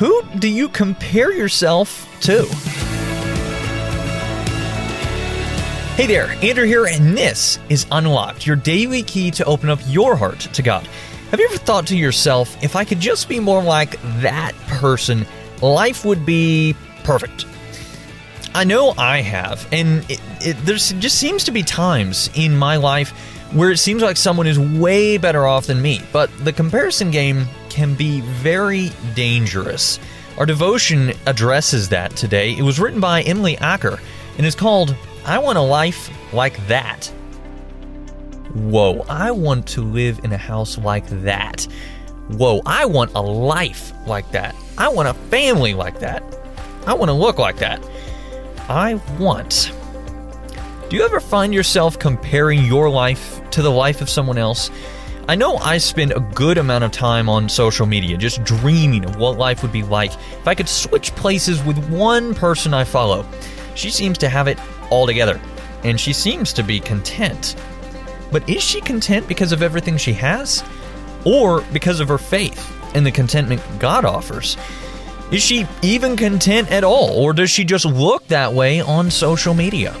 Who do you compare yourself to? Hey there, Andrew here, and this is Unlocked, your daily key to open up your heart to God. Have you ever thought to yourself, if I could just be more like that person, life would be perfect? I know I have, and there just seems to be times in my life where it seems like someone is way better off than me, but the comparison game can be very dangerous. Our devotion addresses that today. It was written by Emily Acker and is called I want a life like that. Whoa, I want to live in a house like that. Whoa, I want a life like that. I want a family like that. I want to look like that. I want. Do you ever find yourself comparing your life to the life of someone else? I know I spend a good amount of time on social media just dreaming of what life would be like if I could switch places with one person I follow. She seems to have it all together, and she seems to be content. But is she content because of everything she has? Or because of her faith and the contentment God offers? Is she even content at all, or does she just look that way on social media?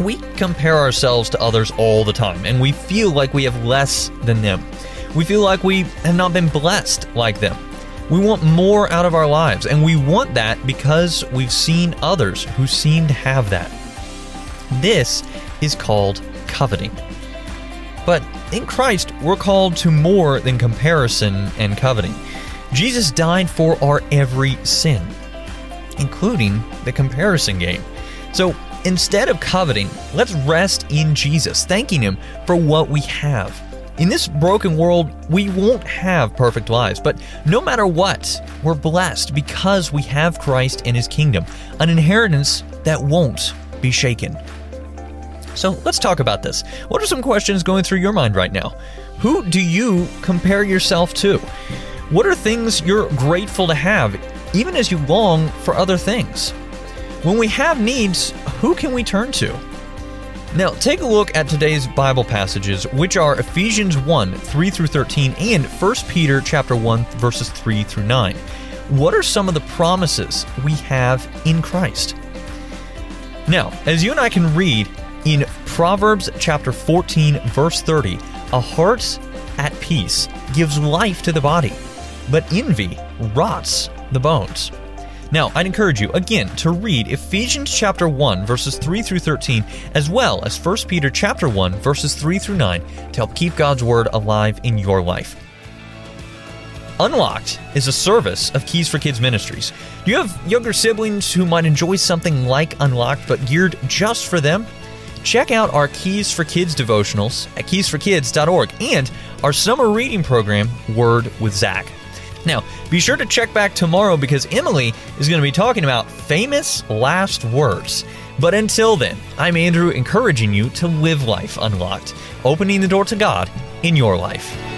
We compare ourselves to others all the time, and we feel like we have less than them. We feel like we have not been blessed like them. We want more out of our lives, and we want that because we've seen others who seem to have that. This is called coveting. But in Christ, we're called to more than comparison and coveting. Jesus died for our every sin, including the comparison game. So instead of coveting, let's rest in Jesus, thanking Him for what we have. In this broken world, we won't have perfect lives, but no matter what, we're blessed because we have Christ and His kingdom, an inheritance that won't be shaken. So let's talk about this. What are some questions going through your mind right now? Who do you compare yourself to? What are things you're grateful to have, even as you long for other things? When we have needs, who can we turn to? Now, take a look at today's Bible passages, which are Ephesians 1 3 through 13 and 1 Peter chapter 1 verses 3 through 9. What are some of the promises we have in Christ? Now, as you and I can read in Proverbs chapter 14 verse 30, a heart at peace gives life to the body, but envy rots the bones. Now, I'd encourage you again to read Ephesians chapter 1 verses 3 through 13 as well as 1 Peter chapter 1 verses 3 through 9 to help keep God's word alive in your life. Unlocked is a service of Keys for Kids Ministries. Do you have younger siblings who might enjoy something like Unlocked but geared just for them? Check out our Keys for Kids devotionals at keysforkids.org and our summer reading program, Word with Zach. Now, be sure to check back tomorrow because Emily is going to be talking about famous last words. But until then, I'm Andrew encouraging you to live life unlocked, opening the door to God in your life.